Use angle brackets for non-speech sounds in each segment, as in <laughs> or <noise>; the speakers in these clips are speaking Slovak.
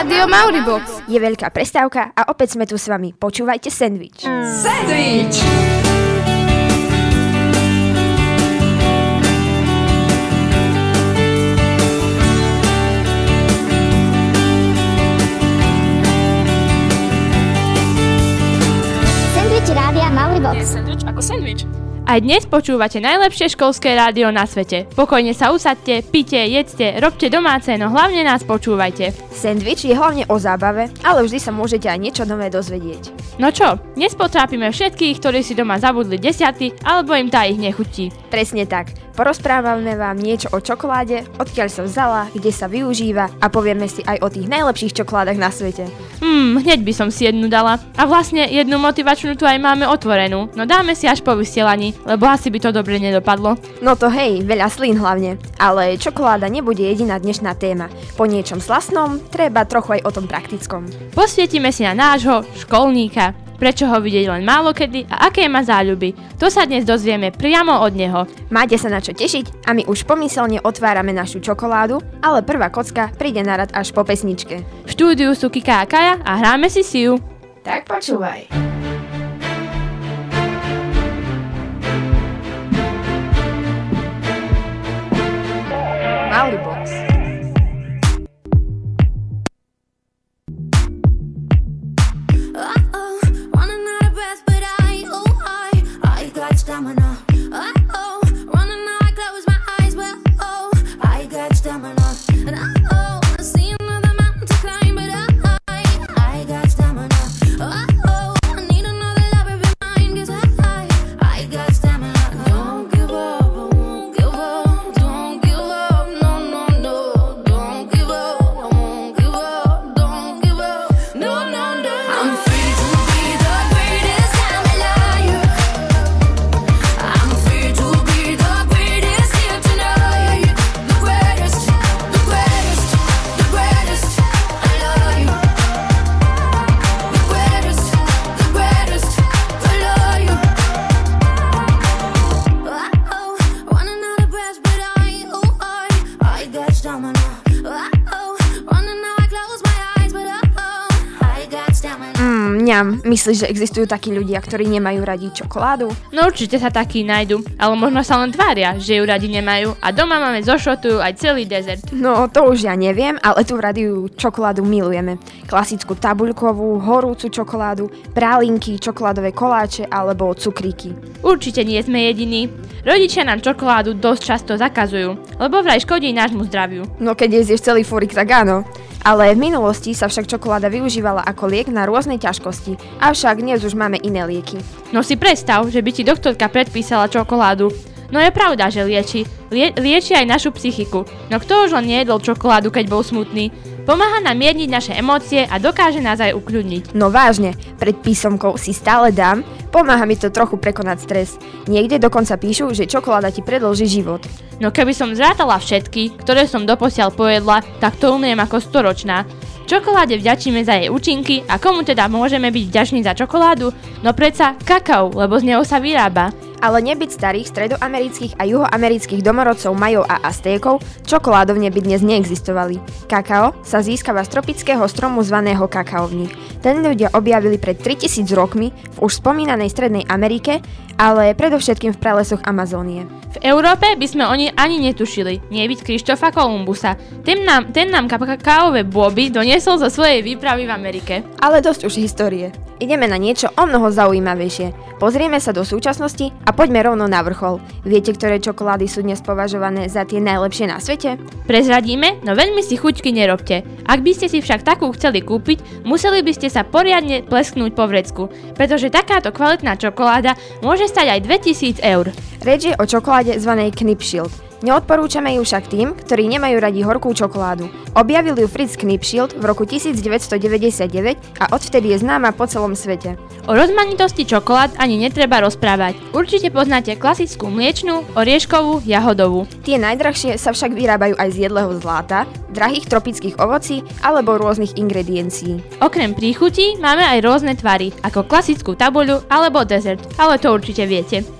Rádio Mauribox. Je veľká prestávka a opäť sme tu s vami. Počúvajte sandwich. Sandwich! Sandwich Rádia Mauribox. Je sandwich ako sandwich. Aj dnes počúvate najlepšie školské rádio na svete. Pokojne sa usadte, pite, jedzte, robte domáce, no hlavne nás počúvajte. Sandwich je hlavne o zábave, ale vždy sa môžete aj niečo nové dozvedieť. No čo, dnes potrápime všetkých, ktorí si doma zabudli desiaty, alebo im tá ich nechutí. Presne tak. Porozprávame vám niečo o čokoláde, odkiaľ sa vzala, kde sa využíva a povieme si aj o tých najlepších čokoládach na svete. Hmm, hneď by som si jednu dala. A vlastne jednu motivačnú tu aj máme otvorenú, no dáme si až po vysielaní, lebo asi by to dobre nedopadlo. No to hej, veľa slín hlavne. Ale čokoláda nebude jediná dnešná téma. Po niečom slastnom, treba trochu aj o tom praktickom. Posvietime si na nášho školníka. Prečo ho vidieť len málo kedy a aké má záľuby. To sa dnes dozvieme priamo od neho. Máte sa na čo tešiť a my už pomyselne otvárame našu čokoládu, ale prvá kocka príde na rad až po pesničke. V štúdiu sú Kika a Kaja a hráme si Siu. Tak počúvaj. I Mm, ňam, myslíš, že existujú takí ľudia, ktorí nemajú radi čokoládu? No určite sa takí nájdu, ale možno sa len tvária, že ju radi nemajú a doma máme zošotujú aj celý dezert. No, to už ja neviem, ale tu v rádiu čokoládu milujeme. Klasickú tabuľkovú, horúcu čokoládu, prálinky, čokoládové koláče alebo cukríky. Určite nie sme jediní. Rodičia nám čokoládu dosť často zakazujú, lebo vraj škodí nášmu zdraviu. No keď jezieš celý fúrik, tak áno. Ale v minulosti sa však čokoláda využívala ako liek na rôzne ťažkosti, avšak dnes už máme iné lieky. No si predstav, že by ti doktorka predpísala čokoládu. No je pravda, že lieči. Lie- lieči aj našu psychiku. No kto už len nejedol čokoládu, keď bol smutný? Pomáha nám mierniť naše emócie a dokáže nás aj ukľudniť. No vážne, pred písomkou si stále dám, pomáha mi to trochu prekonať stres. Niekde dokonca píšu, že čokoláda ti predlží život. No keby som zrátala všetky, ktoré som doposiaľ pojedla, tak to umiem ako storočná. Čokoláde vďačíme za jej účinky a komu teda môžeme byť vďační za čokoládu? No predsa kakao, lebo z neho sa vyrába. Ale nebyť starých stredoamerických a juhoamerických domorodcov Majov a Aztékov, čokoládovne by dnes neexistovali. Kakao sa získava z tropického stromu zvaného kakaovník. Ten ľudia objavili pred 3000 rokmi v už spomínanej Strednej Amerike, ale predovšetkým v pralesoch Amazónie. V Európe by sme o nej ani netušili, nebyť Krištofa Kolumbusa. Ten nám, ten nám kakaové bôby doniesol zo svojej výpravy v Amerike. Ale dosť už histórie. Ideme na niečo o mnoho zaujímavejšie. Pozrieme sa do súčasnosti a poďme rovno na vrchol. Viete, ktoré čokolády sú dnes považované za tie najlepšie na svete? Prezradíme, no veľmi si chuťky nerobte. Ak by ste si však takú chceli kúpiť, museli by ste sa poriadne plesknúť po vrecku, pretože takáto kvalitná čokoláda môže stať aj 2000 eur. Reč je o čokoláde zvanej Knipschild. Neodporúčame ju však tým, ktorí nemajú radi horkú čokoládu. Objavil ju Fritz Knipschild v roku 1999 a odvtedy je známa po celom svete. O rozmanitosti čokolád ani netreba rozprávať. Určite poznáte klasickú mliečnú, orieškovú, jahodovú. Tie najdrahšie sa však vyrábajú aj z jedlého zláta, drahých tropických ovocí alebo rôznych ingrediencií. Okrem príchutí máme aj rôzne tvary, ako klasickú tabuľu alebo dezert, ale to určite viete.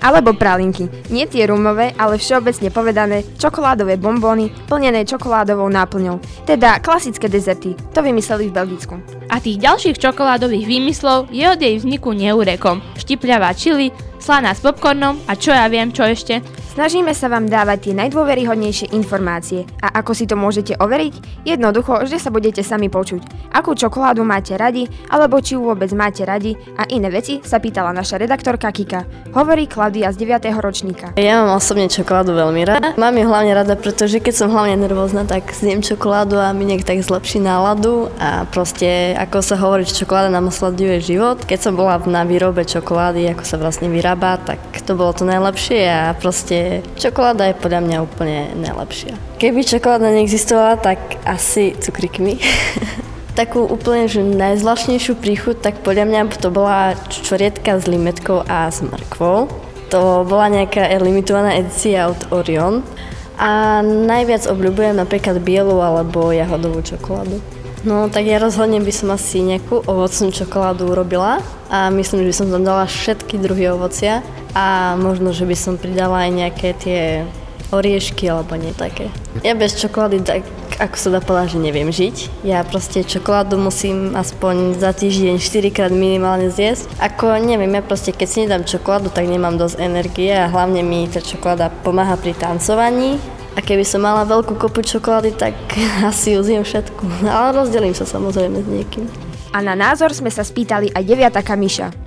Alebo pralinky. Nie tie rumové, ale všeobecne povedané čokoládové bombóny plnené čokoládovou náplňou. Teda klasické dezerty. To vymysleli v Belgicku. A tých ďalších čokoládových výmyslov je od jej vzniku neurekom. Štipľavá čili, slaná s popcornom a čo ja viem, čo ešte. Snažíme sa vám dávať tie najdôveryhodnejšie informácie a ako si to môžete overiť? Jednoducho, že sa budete sami počuť. Akú čokoládu máte radi, alebo či vôbec máte radi a iné veci sa pýtala naša redaktorka Kika. Hovorí Klaudia z 9. ročníka. Ja mám osobne čokoládu veľmi rada. Mám ju hlavne rada, pretože keď som hlavne nervózna, tak zjem čokoládu a mi nejak tak zlepší náladu a proste, ako sa hovorí, že čokoláda nám osladuje život. Keď som bola na výrobe čokolády, ako sa vlastne vyrába, tak to bolo to najlepšie a proste čokoláda je podľa mňa úplne najlepšia. Keby čokoláda neexistovala, tak asi cukrikmi. <laughs> Takú úplne že najzvláštnejšiu príchuť, tak podľa mňa to bola čorietka s limetkou a s mrkvou. To bola nejaká limitovaná edícia od Orion. A najviac obľúbujem napríklad bielu alebo jahodovú čokoládu. No tak ja rozhodne by som asi nejakú ovocnú čokoládu urobila a myslím, že by som tam dala všetky druhy ovocia a možno, že by som pridala aj nejaké tie oriešky alebo nie také. Ja bez čokolády, tak ako sa dá povedať, že neviem žiť. Ja proste čokoládu musím aspoň za týždeň 4 krát minimálne zjesť. Ako neviem, ja proste keď si nedám čokoládu, tak nemám dosť energie a hlavne mi tá čokoláda pomáha pri tancovaní. A keby som mala veľkú kopu čokolády, tak <laughs> asi ju zjem všetku. <laughs> Ale rozdelím sa samozrejme s niekým. A na názor sme sa spýtali aj deviataka Miša.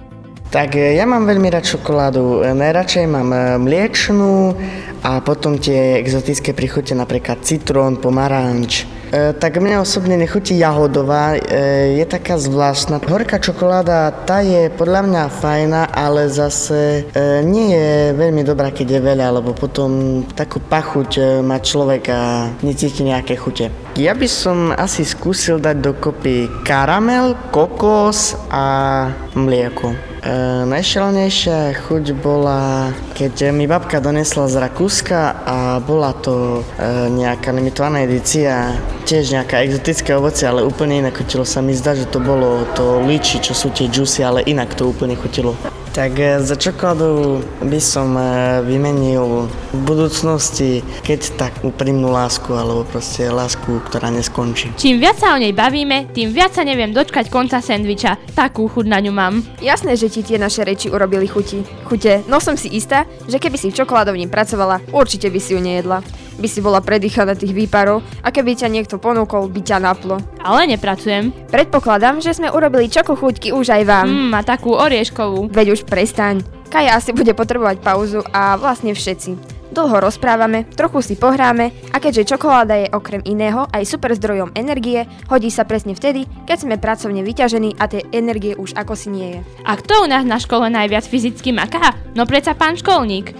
Tak e, ja mám veľmi rád čokoládu. E, najradšej mám e, mliečnú a potom tie exotické príchute, napríklad citrón, pomaranč. E, tak mne osobne nechutí jahodová, e, je taká zvláštna. Horká čokoláda, tá je podľa mňa fajná, ale zase e, nie je veľmi dobrá, keď je veľa, lebo potom takú pachuť má človek a necíti nejaké chute. Ja by som asi skúsil dať dokopy karamel, kokos a mlieko. E, najšelnejšia chuť bola, keď mi babka donesla z Rakúska a bola to e, nejaká limitovaná edícia, tiež nejaká exotická ovoce, ale úplne inak chutilo sa mi zdá, že to bolo to líči, čo sú tie juicy, ale inak to úplne chutilo. Tak e, za čokoládu by som e, vymenil v budúcnosti, keď tak úprimnú lásku, alebo proste lásku, ktorá neskončí. Čím viac sa o nej bavíme, tým viac sa neviem dočkať konca sendviča. Takú chuť na ňu mám. Jasné, že ti tie naše reči urobili chuti. Chute, no som si istá, že keby si v čokoládovni pracovala, určite by si ju nejedla. By si bola predýchaná tých výparov a keby ťa niekto ponúkol, by ťa naplo. Ale nepracujem. Predpokladám, že sme urobili čokochúťky už aj vám. Mmm, a takú orieškovú. Veď už prestaň. Kaja asi bude potrebovať pauzu a vlastne všetci. Dlho rozprávame, trochu si pohráme a keďže čokoláda je okrem iného aj super zdrojom energie, hodí sa presne vtedy, keď sme pracovne vyťažení a tej energie už ako si nie je. A kto u nás na škole najviac fyzicky maká? No predsa pán školník.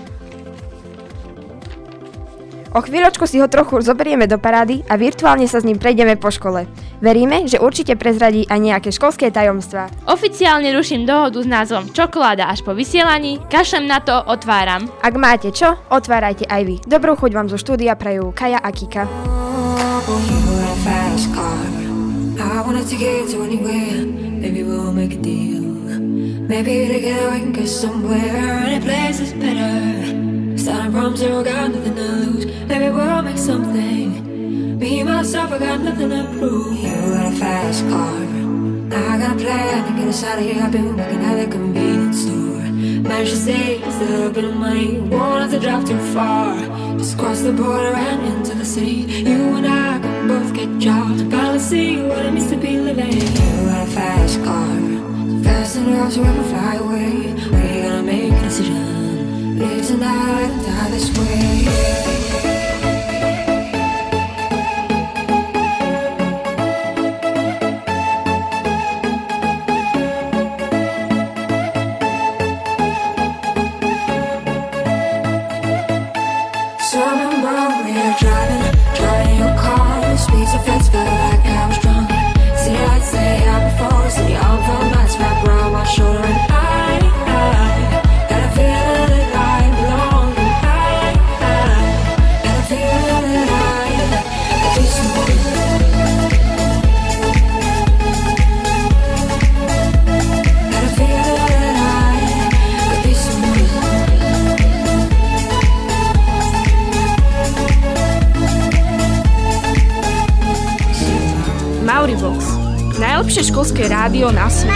O chvíľočku si ho trochu zoberieme do parády a virtuálne sa s ním prejdeme po škole. Veríme, že určite prezradí aj nejaké školské tajomstvá. Oficiálne ruším dohodu s názvom Čokoláda až po vysielaní, kašlem na to, otváram. Ak máte čo, otvárajte aj vy. Dobrú chuť vám zo štúdia prajú Kaja a Kika. You want a fast car. I wanna take it to anywhere. Maybe we'll make a deal. Maybe together we can get somewhere. Any place is better. Starting from zero, got nothing to lose. Maybe we'll make something. Me myself, I got nothing to prove. You got a fast car. I got a plan to get us out of here. I've been working at the convenience store. Managed to save a little bit of money. Won't have to drive too far. Just cross the border and into the city. You and I can both get jobs. Finally see what it means to be living. You got a fast car. So fast enough to ever fly away. We're gonna make a decision. Live tonight die this way. Školské rádio na sieti.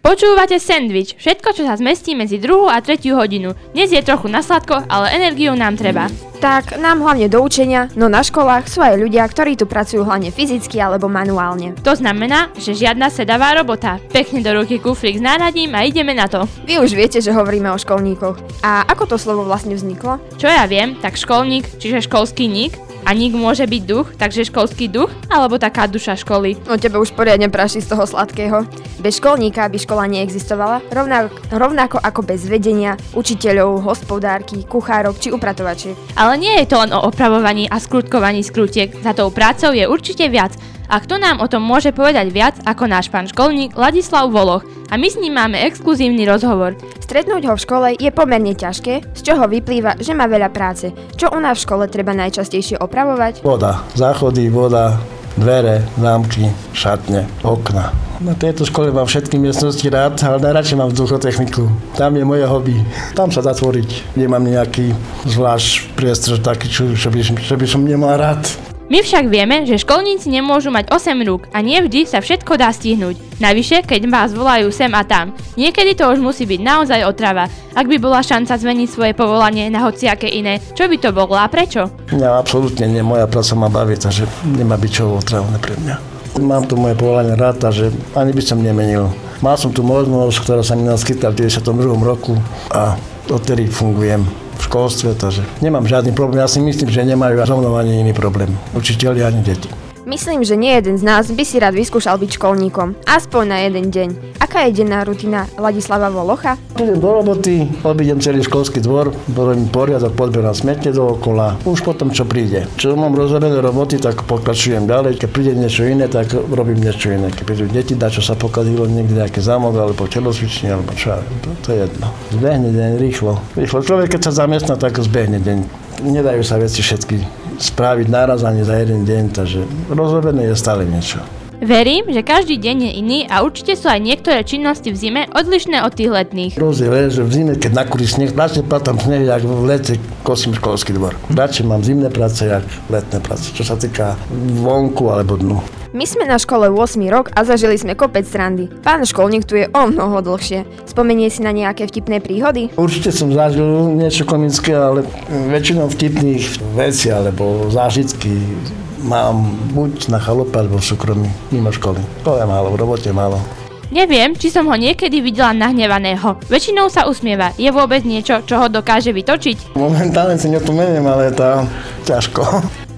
Počúvate sendvič, všetko, čo sa zmestí medzi druhú a tretiu hodinu. Dnes je trochu na sladko, ale energiu nám treba. Tak nám hlavne do učenia, no na školách sú aj ľudia, ktorí tu pracujú hlavne fyzicky alebo manuálne. To znamená, že žiadna sedavá robota. Pekne do ruky kufrík s náradím a ideme na to. Vy už viete, že hovoríme o školníkoch. A ako to slovo vlastne vzniklo? Čo ja viem, tak školník, čiže školský nik, a nik môže byť duch, takže školský duch, alebo taká duša školy. No tebe už poriadne praší z toho sladkého. Bez školníka by škola neexistovala, rovnako, rovnako ako bez vedenia, učiteľov, hospodárky, kuchárok či upratovačiek. Ale nie je to len o opravovaní a skrutkovaní skrutiek, za tou prácou je určite viac. A kto nám o tom môže povedať viac ako náš pán školník Ladislav Voloch? A my s ním máme exkluzívny rozhovor. Stretnúť ho v škole je pomerne ťažké, z čoho vyplýva, že má veľa práce. Čo u nás v škole treba najčastejšie opravovať? Voda, záchody, voda, dvere, zámky, šatne, okna. Na tejto škole mám všetky miestnosti rád, ale najradšej mám vzduchotechniku. Tam je moje hobby. Tam sa dá tvoriť. Nemám nejaký zvlášť priestor taký, čo, čo, by, čo by som nemal rád. My však vieme, že školníci nemôžu mať 8 rúk a nie vždy sa všetko dá stihnúť. Navyše, keď vás volajú sem a tam. Niekedy to už musí byť naozaj otrava. Ak by bola šanca zmeniť svoje povolanie na hociaké iné, čo by to bolo a prečo? Mňa absolútne nie, moja práca ma baví, takže nemá byť čo otravné pre mňa. Mám tu moje povolanie rád, takže ani by som nemenil. Mal som tu možnosť, ktorá sa mi naskytla v 92. roku a odtedy fungujem školstve, takže nemám žiadny problém. Ja si myslím, že nemajú rovno ani iný problém. Učiteľi ani deti. Myslím, že nie jeden z nás by si rád vyskúšal byť školníkom. Aspoň na jeden deň. Aká je denná rutina Ladislava Volocha? Idem do roboty, obídem celý školský dvor, robím poriadok, podberám smete dookola, už potom čo príde. Čo mám rozhodené roboty, tak pokračujem ďalej. Keď príde niečo iné, tak robím niečo iné. Keď prídu deti, dá čo sa pokazilo, niekde nejaký zámok alebo telosvičný, alebo čo, to, to je jedno. Zbehne deň rýchlo. Rýchlo. Človek, keď sa zamestná, tak zbehne deň. Nedajú sa veci všetky spraviť naraz ani za jeden deň, takže rozrobené je stále niečo. Verím, že každý deň je iný a určite sú aj niektoré činnosti v zime odlišné od tých letných. Rozdiel je, že v zime, keď nakúri sneh, radšej patam sneh, jak v lete kosím školský dvor. Radšej mám zimné práce, jak letné práce, čo sa týka vonku alebo dnu. My sme na škole 8 rok a zažili sme kopec srandy. Pán školník tu je o mnoho dlhšie. Spomenie si na nejaké vtipné príhody? Určite som zažil niečo komické, ale väčšinou vtipných vecí alebo zážitky mám buď na chalupe alebo v súkromí, mimo školy. To je málo, v robote málo. Neviem, či som ho niekedy videla nahnevaného. Väčšinou sa usmieva. Je vôbec niečo, čo ho dokáže vytočiť? Momentálne si nepomeniem, ale to ťažko.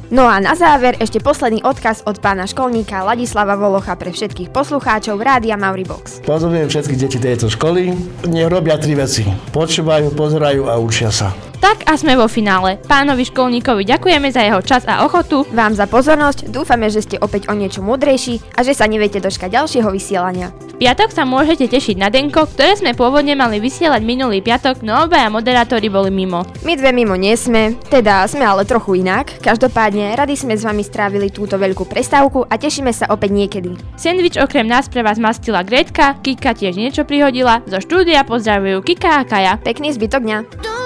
No a na záver ešte posledný odkaz od pána školníka Ladislava Volocha pre všetkých poslucháčov Rádia Mauribox. Pozorujeme všetky deti tejto školy, nech robia tri veci. Počúvajú, pozerajú a učia sa. Tak a sme vo finále. Pánovi školníkovi ďakujeme za jeho čas a ochotu. Vám za pozornosť, dúfame, že ste opäť o niečo múdrejší a že sa neviete dočkať ďalšieho vysielania. V piatok sa môžete tešiť na Denko, ktoré sme pôvodne mali vysielať minulý piatok, no obaja moderátori boli mimo. My dve mimo nie sme, teda sme ale trochu inak. Každopádne radi sme s vami strávili túto veľkú prestávku a tešíme sa opäť niekedy. Sandwich okrem nás pre vás mastila Gretka, Kika tiež niečo prihodila, zo štúdia pozdravujú Kika a Kaja. Pekný zbytok dňa.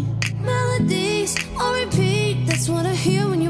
melodies on repeat. That's what I hear when